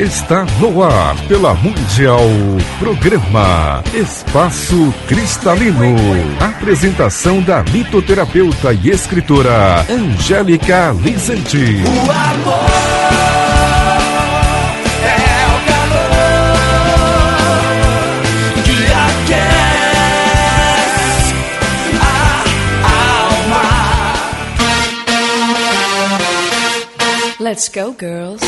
Está no ar pela Mundial Programa Espaço Cristalino. Apresentação da mitoterapeuta e escritora Angélica Lizanti. O amor Let's go, girls.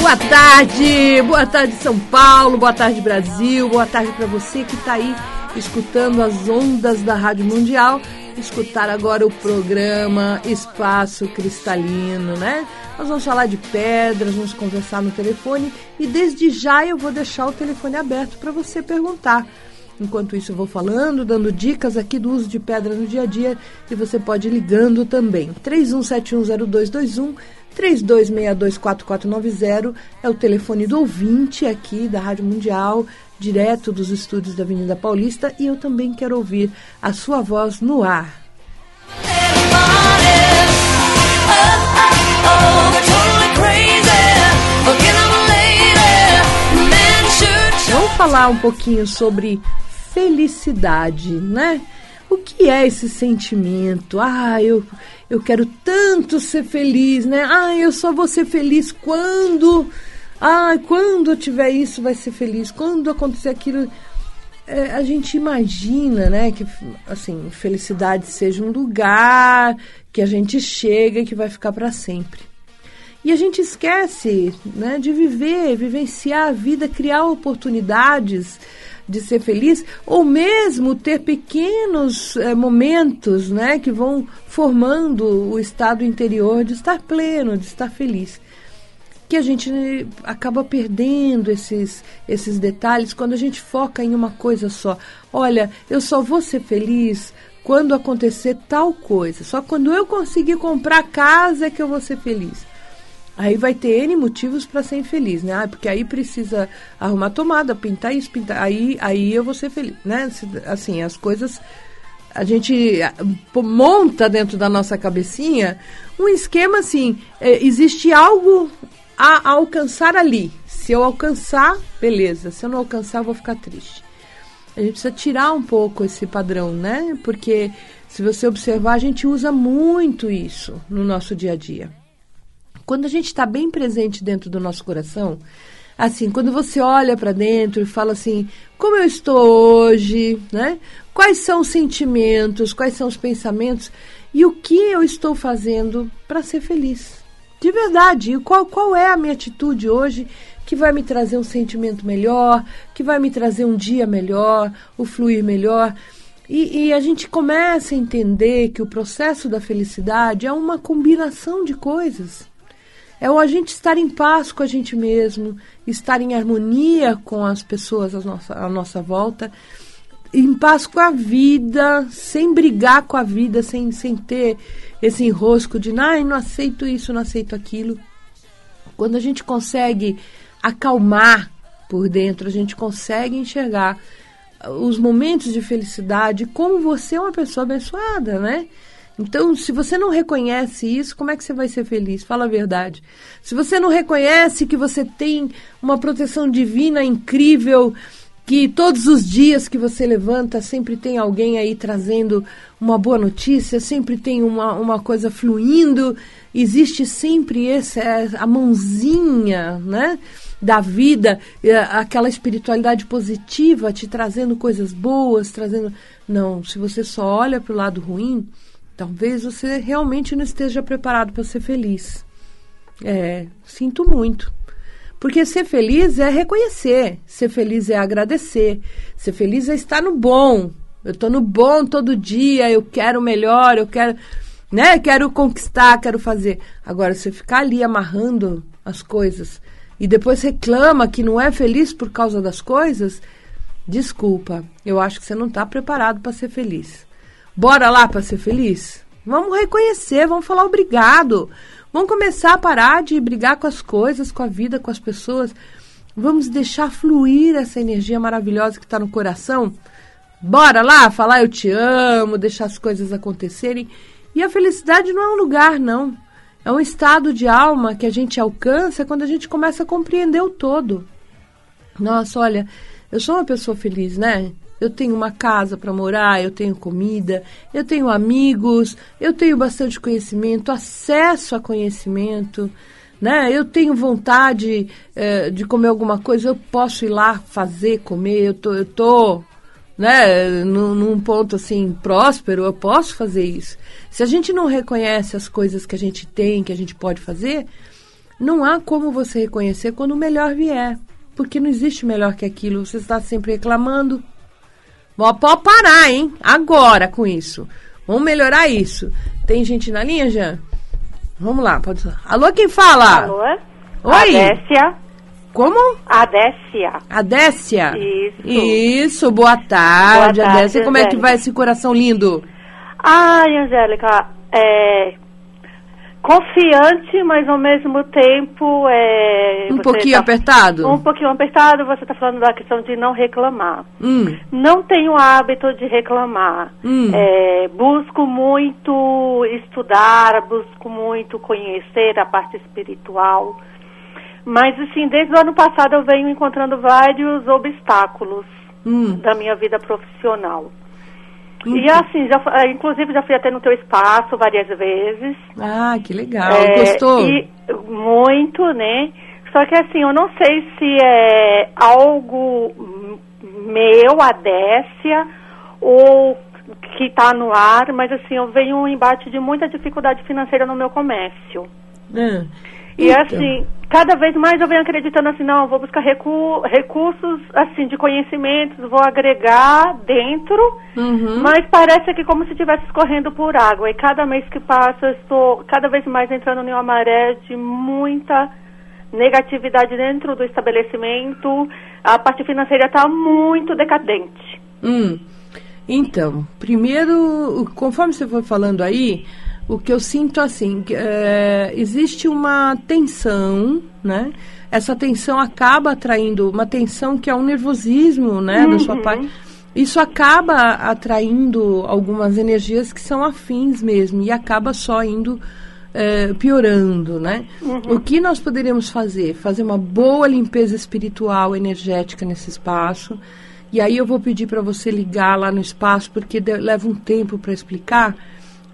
Boa tarde, boa tarde São Paulo, boa tarde Brasil, boa tarde para você que está aí escutando as ondas da Rádio Mundial, escutar agora o programa Espaço Cristalino, né? Nós vamos falar de pedras, vamos conversar no telefone e desde já eu vou deixar o telefone aberto para você perguntar. Enquanto isso, eu vou falando, dando dicas aqui do uso de pedra no dia a dia e você pode ir ligando também. 31710221 32624490 é o telefone do ouvinte aqui da Rádio Mundial, direto dos estúdios da Avenida Paulista, e eu também quero ouvir a sua voz no ar. Vamos falar um pouquinho sobre felicidade, né? O que é esse sentimento? Ah, eu, eu quero tanto ser feliz, né? Ah, eu só vou ser feliz quando. Ah, quando eu tiver isso, vai ser feliz. Quando acontecer aquilo. É, a gente imagina, né, que assim, felicidade seja um lugar que a gente chega e que vai ficar para sempre. E a gente esquece, né, de viver, vivenciar a vida, criar oportunidades de ser feliz, ou mesmo ter pequenos é, momentos né, que vão formando o estado interior de estar pleno, de estar feliz. Que a gente acaba perdendo esses, esses detalhes quando a gente foca em uma coisa só. Olha, eu só vou ser feliz quando acontecer tal coisa. Só quando eu conseguir comprar casa é que eu vou ser feliz. Aí vai ter N motivos para ser infeliz, né? Ah, porque aí precisa arrumar tomada, pintar isso, pintar. Aí, aí eu vou ser feliz, né? Assim, as coisas. A gente monta dentro da nossa cabecinha um esquema assim: é, existe algo a, alcançar ali. Se eu alcançar, beleza. Se eu não alcançar, eu vou ficar triste. A gente precisa tirar um pouco esse padrão, né? Porque se você observar, a gente usa muito isso no nosso dia a dia. Quando a gente está bem presente dentro do nosso coração, assim, quando você olha para dentro e fala assim, como eu estou hoje, né? Quais são os sentimentos, quais são os pensamentos e o que eu estou fazendo para ser feliz? De verdade, e qual, qual é a minha atitude hoje que vai me trazer um sentimento melhor, que vai me trazer um dia melhor, o fluir melhor? E, e, a gente começa a entender que o processo da felicidade é uma combinação de coisas. É o a gente estar em paz com a gente mesmo, estar em harmonia com as pessoas à nossa, à nossa volta, em paz com a vida, sem brigar com a vida, sem, sem ter esse enrosco de, ai, não aceito isso, não aceito aquilo. Quando a gente consegue acalmar por dentro, a gente consegue enxergar os momentos de felicidade, como você é uma pessoa abençoada, né? Então, se você não reconhece isso, como é que você vai ser feliz? Fala a verdade. Se você não reconhece que você tem uma proteção divina incrível, que todos os dias que você levanta sempre tem alguém aí trazendo uma boa notícia, sempre tem uma, uma coisa fluindo, existe sempre esse, é, a mãozinha, né? Da vida, é, aquela espiritualidade positiva te trazendo coisas boas, trazendo. Não, se você só olha para o lado ruim, Talvez você realmente não esteja preparado para ser feliz. É, sinto muito. Porque ser feliz é reconhecer, ser feliz é agradecer, ser feliz é estar no bom. Eu estou no bom todo dia, eu quero melhor, eu quero, né, quero conquistar, quero fazer. Agora, você ficar ali amarrando as coisas e depois reclama que não é feliz por causa das coisas, desculpa, eu acho que você não está preparado para ser feliz. Bora lá para ser feliz? Vamos reconhecer, vamos falar obrigado. Vamos começar a parar de brigar com as coisas, com a vida, com as pessoas. Vamos deixar fluir essa energia maravilhosa que está no coração. Bora lá falar eu te amo, deixar as coisas acontecerem. E a felicidade não é um lugar, não. É um estado de alma que a gente alcança quando a gente começa a compreender o todo. Nossa, olha, eu sou uma pessoa feliz, né? Eu tenho uma casa para morar, eu tenho comida, eu tenho amigos, eu tenho bastante conhecimento, acesso a conhecimento, né? Eu tenho vontade eh, de comer alguma coisa, eu posso ir lá fazer, comer, eu tô, eu tô né, num, num ponto assim próspero, eu posso fazer isso. Se a gente não reconhece as coisas que a gente tem, que a gente pode fazer, não há como você reconhecer quando o melhor vier. Porque não existe melhor que aquilo. Você está sempre reclamando. Pode parar, hein? Agora com isso. Vamos melhorar isso. Tem gente na linha, Jean? Vamos lá, pode. Alô, quem fala? Alô? Oi. Adécia. Como? Adécia. Adécia? Isso. Isso, boa tarde, Boa tarde, Adécia. Como é que Angélica. vai esse coração lindo? Ai, Angélica, é confiante, mas ao mesmo tempo é Um pouquinho tá- apertado? Um pouquinho apertado, você está falando da questão de não reclamar. Hum, Não tenho hábito de reclamar. Hum. É, busco muito estudar, busco muito conhecer a parte espiritual. Mas, assim, desde o ano passado eu venho encontrando vários obstáculos hum. da minha vida profissional. E assim, já, eh, inclusive já fui até no teu espaço várias vezes. Ah, que legal. É, Gostou? E, muito, né? Só que assim, eu não sei se é algo meu, a Décia, ou que está no ar, mas assim, eu venho um embate de muita dificuldade financeira no meu comércio. Ah, E então. assim, cada vez mais eu venho acreditando assim, não, eu vou buscar recu recursos assim de conhecimentos, vou agregar dentro, Uhum. mas parece que como se estivesse escorrendo por água. E cada mês que passa eu estou cada vez mais entrando em uma maré de muita negatividade dentro do estabelecimento. A parte financeira está muito decadente. Hum. Então, primeiro, conforme você foi falando aí, o que eu sinto assim, que, é, existe uma tensão, né? Essa tensão acaba atraindo uma tensão que é um nervosismo, né, da sua parte. Isso acaba atraindo algumas energias que são afins mesmo e acaba só indo é, piorando, né? O que nós poderíamos fazer? Fazer uma boa limpeza espiritual, energética nesse espaço. E aí eu vou pedir para você ligar lá no espaço, porque de- leva um tempo para explicar.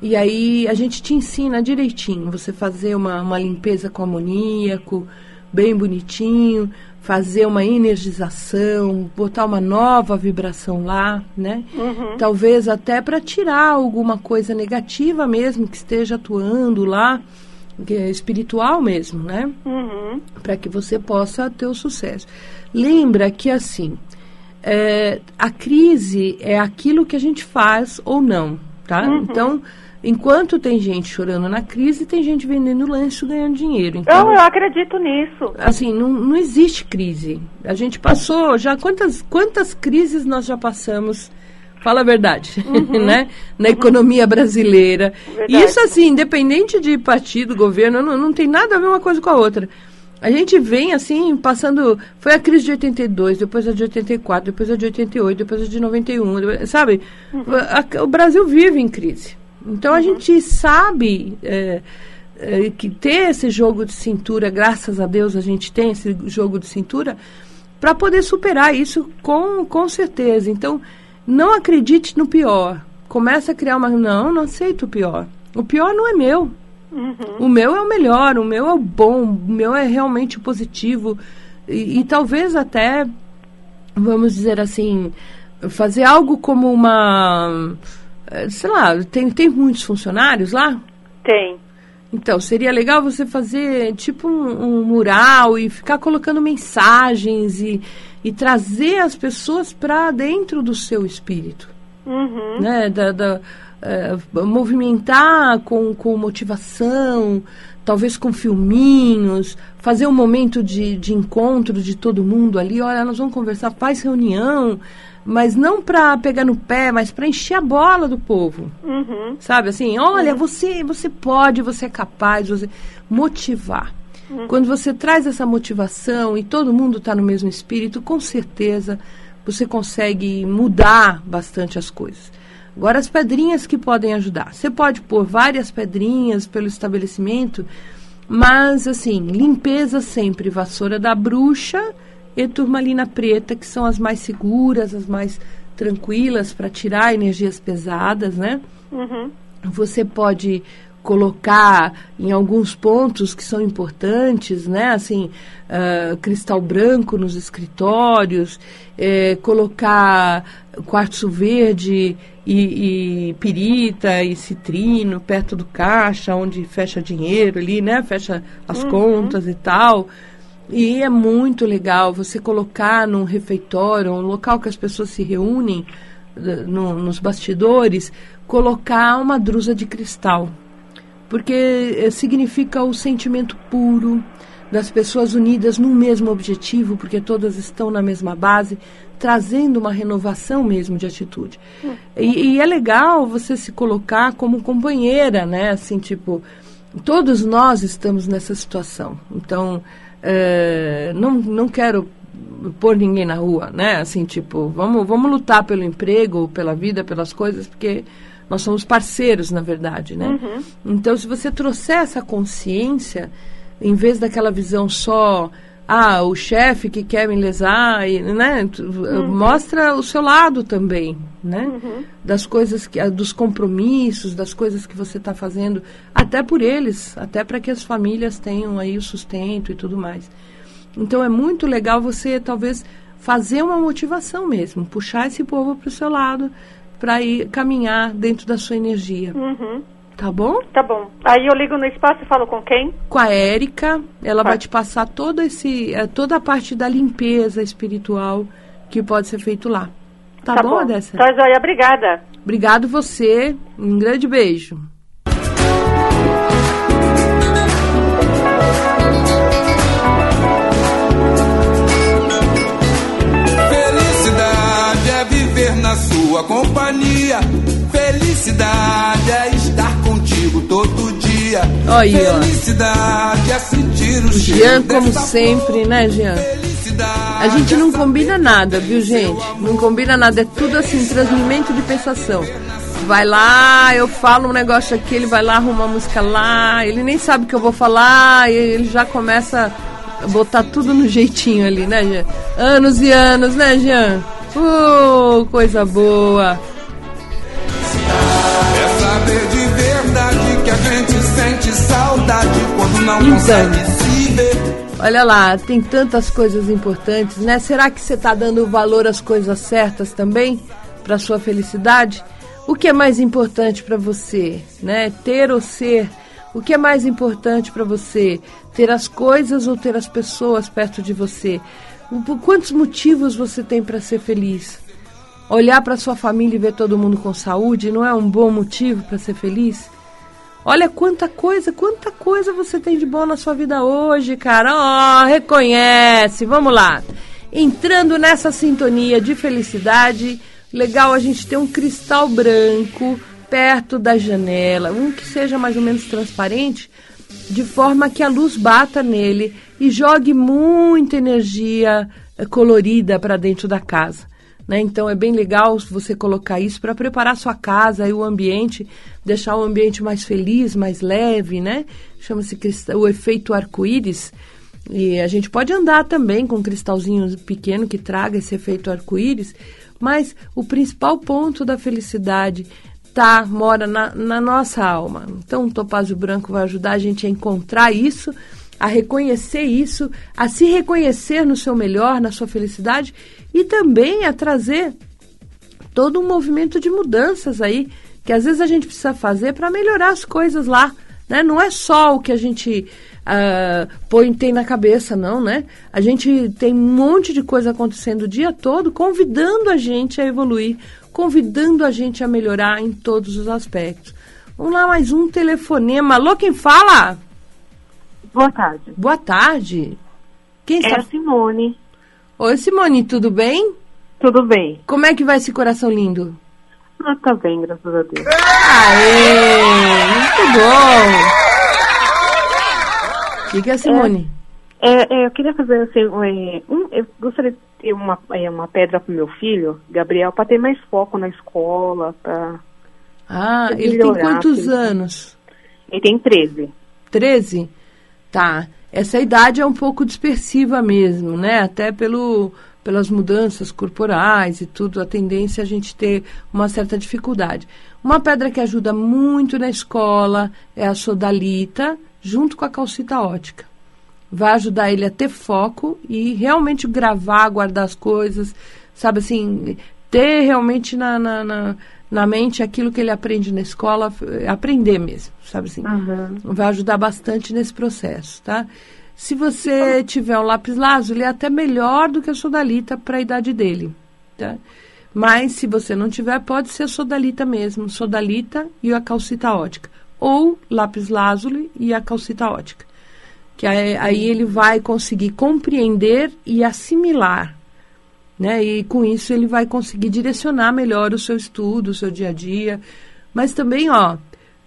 E aí a gente te ensina direitinho. Você fazer uma, uma limpeza com amoníaco, bem bonitinho, fazer uma energização, botar uma nova vibração lá, né? Talvez até para tirar alguma coisa negativa mesmo que esteja atuando lá, que é espiritual mesmo, né? Uhum. para que você possa ter o sucesso. Lembra que assim, é, a crise é aquilo que a gente faz ou não, tá? Então, enquanto tem gente chorando na crise, tem gente vendendo lanche ganhando dinheiro. Então, Eu, eu acredito nisso. assim, não, não existe crise. A gente passou já quantas quantas crises nós já passamos? Fala a verdade, né? Na economia brasileira. Verdade. Isso assim, independente de partido, governo, não, não tem nada a ver uma coisa com a outra. A gente vem assim, passando. Foi a crise de 82, depois a de 84, depois a de 88, depois a de 91, depois- sabe? A- a- o Brasil vive em crise. Então a gente sabe é, é, que ter esse jogo de cintura, graças a Deus a gente tem esse jogo de cintura, para poder superar isso com, com certeza. Então, não acredite no pior. Começa a criar uma. Não, não aceito o pior. O pior não é meu. O meu é o melhor, o meu é o bom, o meu é realmente positivo. E, e talvez até, vamos dizer assim, fazer algo como uma. Eh, Sei lá, tem, tem muitos funcionários lá? Tem. Então, seria legal você fazer tipo um, um mural e ficar colocando mensagens e, e trazer as pessoas para dentro do seu espírito Uhum. né, da, da, eh, movimentar com, com motivação, talvez com filminhos, fazer um momento de, de encontro de todo mundo ali, olha, nós vamos conversar, faz reunião, mas não para pegar no pé, mas para encher a bola do povo. Uhum. Sabe assim, olha, você, você pode, você é capaz, você motivar. Quando você traz essa motivação e todo mundo está no mesmo espírito, com certeza você consegue mudar bastante as coisas. Agora, as pedrinhas que podem ajudar. Você pode pôr várias pedrinhas pelo estabelecimento, mas, assim, limpeza sempre. Vassoura da bruxa e turmalina preta, que são as mais seguras, as mais tranquilas para tirar energias pesadas, né? Uhum. Você pode colocar em alguns pontos que são importantes, né? Assim, uh, cristal branco nos escritórios, eh, colocar quartzo verde e, e, pirita e citrino perto do caixa, onde fecha dinheiro ali, né? Fecha as uhum. contas e tal. E é muito legal você colocar num refeitório, um local que as pessoas se reúnem, no, nos bastidores, colocar uma drusa de cristal porque eh, significa o sentimento puro das pessoas unidas num mesmo objetivo, porque todas estão na mesma base, trazendo uma renovação mesmo de atitude. Hum. E, e, é legal você se colocar como companheira, né? Assim, tipo, todos nós estamos nessa situação. Então, é, não, não quero pôr ninguém na rua, né? Assim, tipo, vamos, vamos lutar pelo emprego, pela vida, pelas coisas, porque nós somos parceiros, na verdade, né? Uhum. Então, se você trouxer essa consciência, em vez daquela visão só ah, o chefe que quer me lesar, e, né? Uhum. Mostra o seu lado também, né? Uhum. Das coisas que, dos compromissos, das coisas que você está fazendo, até por eles, até para que as famílias tenham aí o sustento e tudo mais. Então é muito legal você talvez fazer uma motivação mesmo, puxar esse povo para o seu lado, para ir caminhar dentro da sua energia. Uhum. Tá bom? Tá bom. Aí eu ligo no espaço e falo com quem? Com a Érica. Ela vai te passar todo esse, eh, toda a parte da limpeza espiritual que pode ser feito lá. Tá, tá bom, bom, Adessa? Tá, joia. Obrigada. Obrigado você. Um grande beijo. na sua companhia. Felicidade é estar contigo todo dia. Olha, Felicidade é sentir o Jean, como sempre, né, Jean? A gente não combina nada, viu, gente? Não combina nada, é tudo assim, transmimento de pensação. Vai lá, eu falo um negócio aqui, ele vai lá arrumar música lá, ele nem sabe o que eu vou falar, e ele já começa a botar tudo no jeitinho ali, né, Jean? Anos e anos, né, Jean? Uh, coisa boa. É saber de verdade que a gente sente saudade quando não Então. consegue. Olha lá, tem tantas coisas importantes, né? Será que você está dando valor às coisas certas também para sua felicidade? O que é mais importante para você, né? Ter ou ser? O que é mais importante para você? Ter as coisas ou ter as pessoas perto de você? Por quantos motivos você tem para ser feliz? Olhar para sua família e ver todo mundo com saúde não é um bom motivo para ser feliz? Olha quanta coisa, quanta coisa você tem de bom na sua vida hoje, cara. Ó, oh, reconhece. Vamos lá. Entrando nessa sintonia de felicidade, legal a gente ter um cristal branco perto da janela, um que seja mais ou menos transparente, de forma que a luz bata nele e jogue muita energia eh, colorida para dentro da casa. Né? Então é bem legal você colocar isso para preparar sua casa e o ambiente, deixar o ambiente mais feliz, mais leve, né? Chama-se o efeito arco-íris. E a gente pode andar também com um cristalzinho pequeno que traga esse efeito arco-íris, mas o principal ponto da felicidade tá, mora na, na nossa alma. Então, o topázio branco vai ajudar a gente a encontrar isso, a reconhecer isso, a se reconhecer no seu melhor, na sua felicidade e também a trazer todo um movimento de mudanças aí que às vezes a gente precisa fazer para melhorar as coisas lá. Né? Não é só o que a gente uh, põe tem na cabeça, não, né? A gente tem um monte de coisa acontecendo o dia todo, convidando a gente a evoluir, convidando a gente a melhorar em todos os aspectos. Vamos lá, mais um telefonema. Alô, quem fala? Boa tarde. Boa tarde. Quem É está? a Simone. Oi, Simone, tudo bem? Tudo bem? Como é que vai esse coração lindo? Ah, tá bem, graças a Deus. Aê, muito bom. Diga, Simone. É, é, eu queria fazer assim, um, um- eu gostaria de ter uma, é, uma pedra para meu filho, Gabriel, para ter mais foco na escola. Pra... Ah, ele tem quantos assim. anos? Ele tem 13. 13? Tá. Essa idade é um pouco dispersiva mesmo, né? Até pelo, pelas mudanças corporais e tudo, a tendência é a gente ter uma certa dificuldade. Uma pedra que ajuda muito na escola é a sodalita, junto com a calcita ótica. Vai ajudar ele a ter foco e realmente gravar, guardar as coisas, sabe assim, ter realmente na, na, na, na mente aquilo que ele aprende na escola, eh, aprender mesmo, sabe assim vai ajudar bastante nesse processo, tá? Se você tiver um lápis lazuli, é até melhor do que a sodalita para a idade dele, tá? Mas se você não tiver, pode ser a sodalita mesmo, sodalita e a calcita ótica, ou lápis lazuli e a calcita ótica, que aí, aí ele vai conseguir compreender e assimilar, né? E com isso ele vai conseguir direcionar melhor o seu estudo, o seu dia a dia, mas também, ó,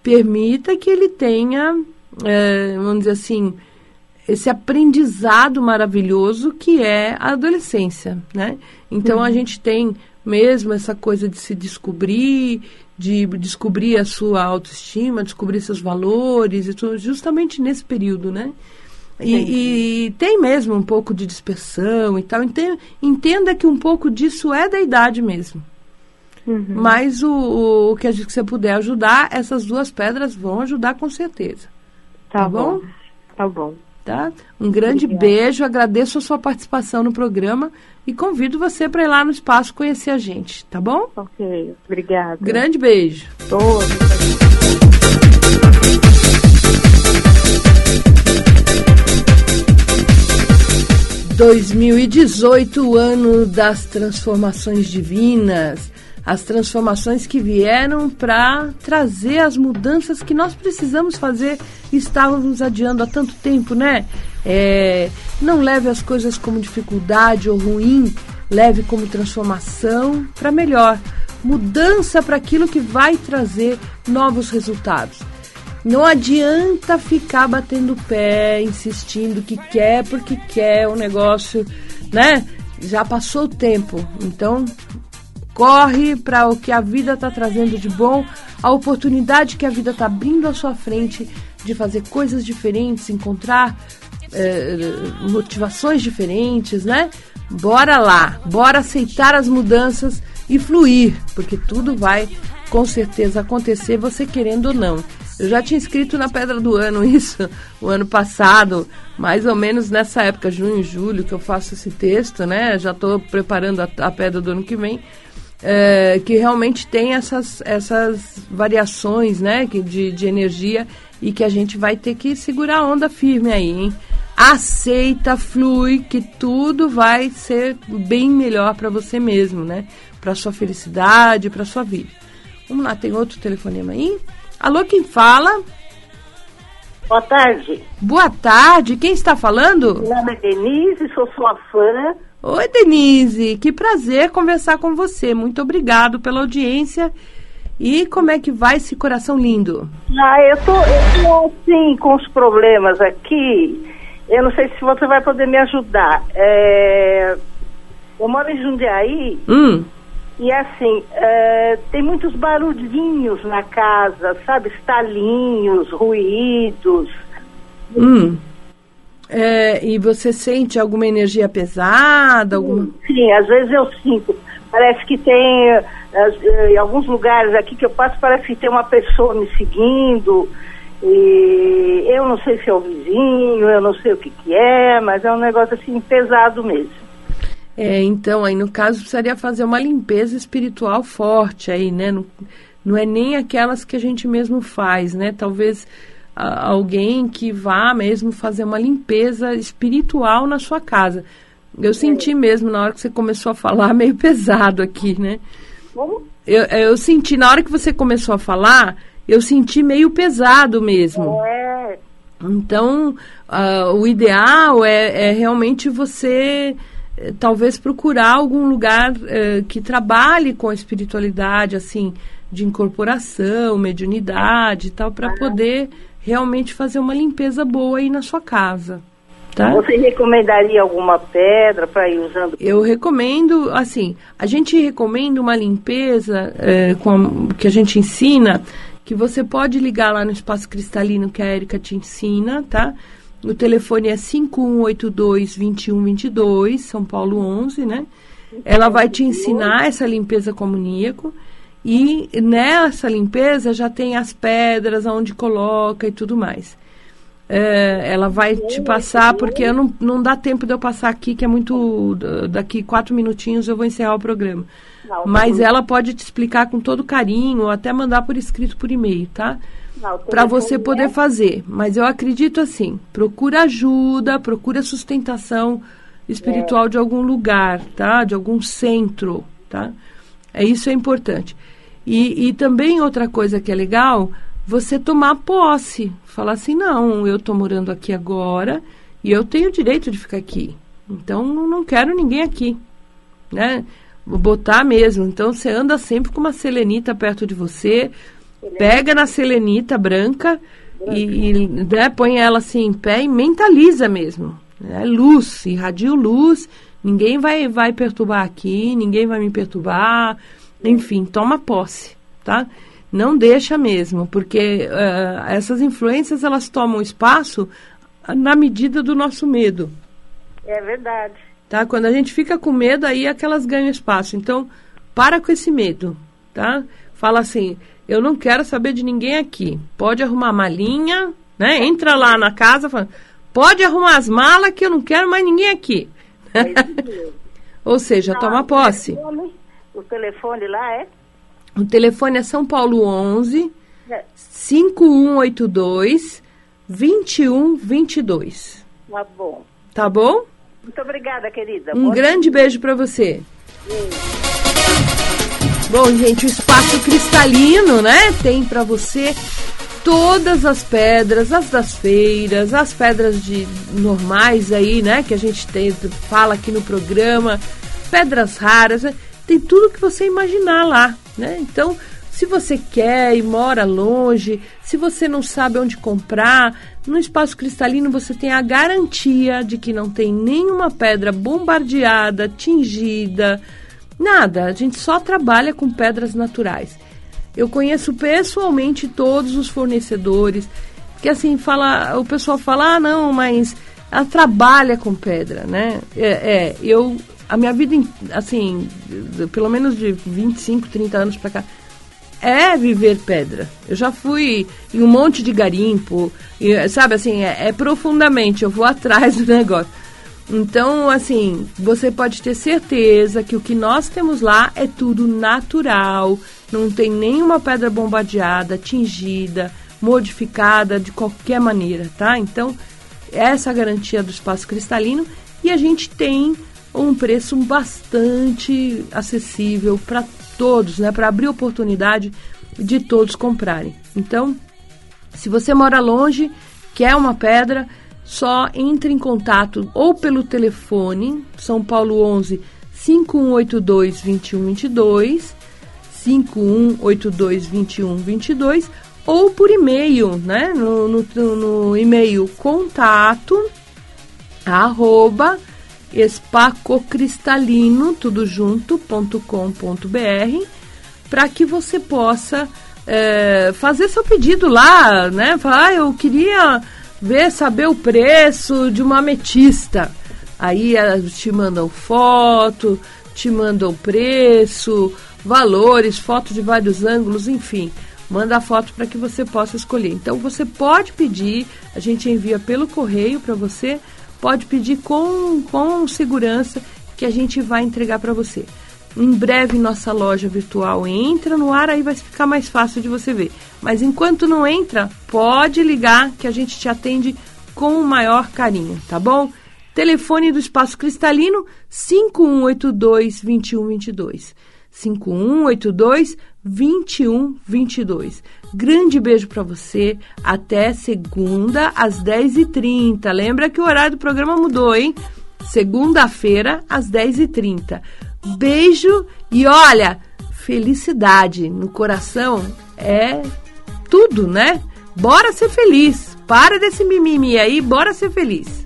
permita que ele tenha, eh, vamos dizer assim, esse aprendizado maravilhoso que é a adolescência, né? Então a gente tem mesmo essa coisa de se descobrir, de descobrir a sua autoestima, descobrir seus valores e tudo, justamente nesse período, né? E, e tem mesmo um pouco de dispersão e tal. Ente- Entenda que um pouco disso é da idade mesmo. Mas o, o- que a gente- que você puder ajudar, essas duas pedras vão ajudar com certeza. Tá, Tá bom? bom? Tá bom. Tá? Um grande Obrigada. beijo, agradeço a sua participação no programa e convido você para ir lá no espaço conhecer a gente, tá bom? Ok, obrigada. Grande beijo. Tô- 2018, o ano das transformações divinas, as transformações que vieram para trazer as mudanças que nós precisamos fazer estávamos adiando há tanto tempo, né? É, não leve as coisas como dificuldade ou ruim, leve como transformação para melhor, mudança para aquilo que vai trazer novos resultados. Não adianta ficar batendo pé, insistindo que quer porque quer o negócio, né? Já passou o tempo. Então, corre para o que a vida está trazendo de bom, a oportunidade que a vida está abrindo à sua frente de fazer coisas diferentes, encontrar eh, motivações diferentes, né? Bora lá, bora aceitar as mudanças e fluir, porque tudo vai com certeza acontecer, você querendo ou não. Eu já tinha escrito na Pedra do Ano isso, o ano passado, mais ou menos nessa época, junho, julho, que eu faço esse texto, né? Já estou preparando a, a Pedra do ano que vem. é, que realmente tem essas, essas variações né, que- de, de energia e que a gente vai ter que segurar a onda firme aí, hein? Aceita, flui, que tudo vai ser bem melhor para você mesmo, né? Para sua felicidade, para sua vida. Vamos lá, tem outro telefonema aí? Alô, quem fala? Boa tarde. Boa tarde, quem está falando? Meu nome é Denise, sou sua fã. Oi, Denise, que prazer conversar com você. Muito obrigado pela audiência. E como é que vai esse coração lindo? Ah, eu tô, eu tô assim com os problemas aqui. Eu não sei se você vai poder me ajudar. É, eu moro em Jundiaí Hum, e assim, é, tem muitos barulhinhos na casa, sabe? Estalinhos, ruídos. hum. É, e você sente alguma energia pesada? Alguma... Sim, às vezes eu sinto. Parece que tem, eh, eh, em alguns lugares aqui que eu passo, parece que tem uma pessoa me seguindo. E eu não sei se é o vizinho, eu não sei o que, que é, mas é um negócio assim pesado mesmo. É, então, aí no caso precisaria fazer uma limpeza espiritual forte aí, né? Não, não é nem aquelas que a gente mesmo faz, né? Talvez a- alguém que vá mesmo fazer uma limpeza espiritual na sua casa. Eu senti mesmo na hora que você começou a falar meio pesado aqui, né? Eu, eu senti, na hora que você começou a falar, eu senti meio pesado mesmo. É, Então, ah, o ideal é, é realmente você talvez procurar algum lugar eh, que trabalhe com a espiritualidade, assim, de incorporação, mediunidade e tal, para poder realmente fazer uma limpeza boa aí na sua casa. Tá? Você recomendaria alguma pedra para ir usando? Eu recomendo, assim, a gente recomenda uma limpeza eh, com a- que a gente ensina, que você pode ligar lá no espaço cristalino que a Érica te ensina, tá? O telefone é 5182-2122, São Paulo 11, né? Ela vai te ensinar essa limpeza comuníaco e nessa limpeza já tem as pedras, aonde coloca e tudo mais. É, ela vai te passar, porque eu não, não dá tempo de eu passar aqui, que é muito. Daqui quatro minutinhos eu vou encerrar o programa. Não, Mas ela pode te explicar com todo carinho, ou até mandar por escrito por e-mail, tá? Para você é- poder fazer. Mas eu acredito assim: procura ajuda, procura sustentação espiritual de algum lugar, tá? De algum centro, tá? É isso é importante. E, e também outra coisa que é legal, você tomar posse. Falar assim, não, eu estou morando aqui agora e eu tenho o direito de ficar aqui. Então, não quero ninguém aqui, né? Vou botar mesmo. Então, você anda sempre com uma selenita perto de você, pega na selenita branca e, e, né, põe ela assim em pé e mentaliza mesmo. É luz, irradia luz. Ninguém vai, vai perturbar aqui, ninguém vai me perturbar. Enfim, toma posse, tá? Não deixa mesmo, porque eh, essas influências elas tomam espaço na medida do nosso medo. É verdade. Tá? Quando a gente fica com medo, aí é que elas ganham espaço. Então, para com esse medo, tá? Fala assim, eu não quero saber de ninguém aqui. Pode arrumar malinha, né? Entra lá na casa, fala, pode arrumar as malas que eu não quero mais ninguém aqui. É. Ou seja, toma posse. O telefone- O telefone lá é? O telefone é São Paulo 11 É. 5182 2122. Tá bom. Tá bom? Muito obrigada, querida. Um Boa- grande beijo para você. Bom, gente, o espaço cristalino, né? Tem para você todas as pedras, as das feiras, as pedras de normais aí, né? Que a gente tem, fala aqui no programa, pedras raras, né? tem tudo que você imaginar lá, né? Então, se você quer e mora longe, se você não sabe onde comprar, no espaço cristalino você tem a garantia de que não tem nenhuma pedra bombardeada, tingida, nada. A gente só trabalha com pedras naturais. Eu conheço pessoalmente todos os fornecedores que assim fala, o pessoal fala, ah, não, mas ela trabalha com pedra, né? É, é, eu a minha vida assim, pelo menos de 25, 30 anos pra cá, é viver pedra. Eu já fui em um monte de garimpo, e, sabe assim, é, é profundamente, eu vou atrás do negócio. Então, assim, você pode ter certeza que o que nós temos lá é tudo natural, não tem nenhuma pedra bombardeada, tingida, modificada de qualquer maneira, tá? Então, essa é a garantia do espaço cristalino e a gente tem um preço bastante acessível para todos, né? Para abrir oportunidade de todos comprarem. Então, se você mora longe, quer uma pedra, só entre em contato ou pelo telefone São Paulo 11 5182 2122 5182 2122 ou por e-mail, né? No, no, no e-mail contato arroba espacocristalino, tudo junto, ponto com, ponto br, para que você possa é, fazer seu pedido lá, né? Falar, ah, eu queria ver, saber o preço de uma ametista. Aí eh, te mandam foto, te mandam preço, valores, foto de vários ângulos, enfim. Manda a foto para que você possa escolher. Então você pode pedir, a gente envia pelo correio para você, pode pedir com, com segurança que a gente vai entregar para você. Em breve nossa loja virtual entra no ar, aí vai ficar mais fácil de você ver. Mas enquanto não entra, pode ligar que a gente te atende com o maior carinho, tá bom? Telefone do Espaço Cristalino 5182 2122. 5182 2122. Grande beijo para você. Até segunda às 10h30. Lembra que o horário do programa mudou, hein? segunda-feira, às 10h30. Beijo e olha, felicidade no coração é tudo, né? Bora ser feliz. Para desse mimimi aí, bora ser feliz.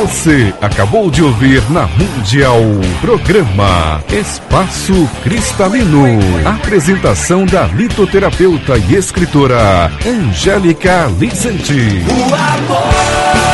Você acabou de ouvir na Mundial programa Espaço Cristalino. Apresentação da litoterapeuta e escritora Angélica Lizente. O amor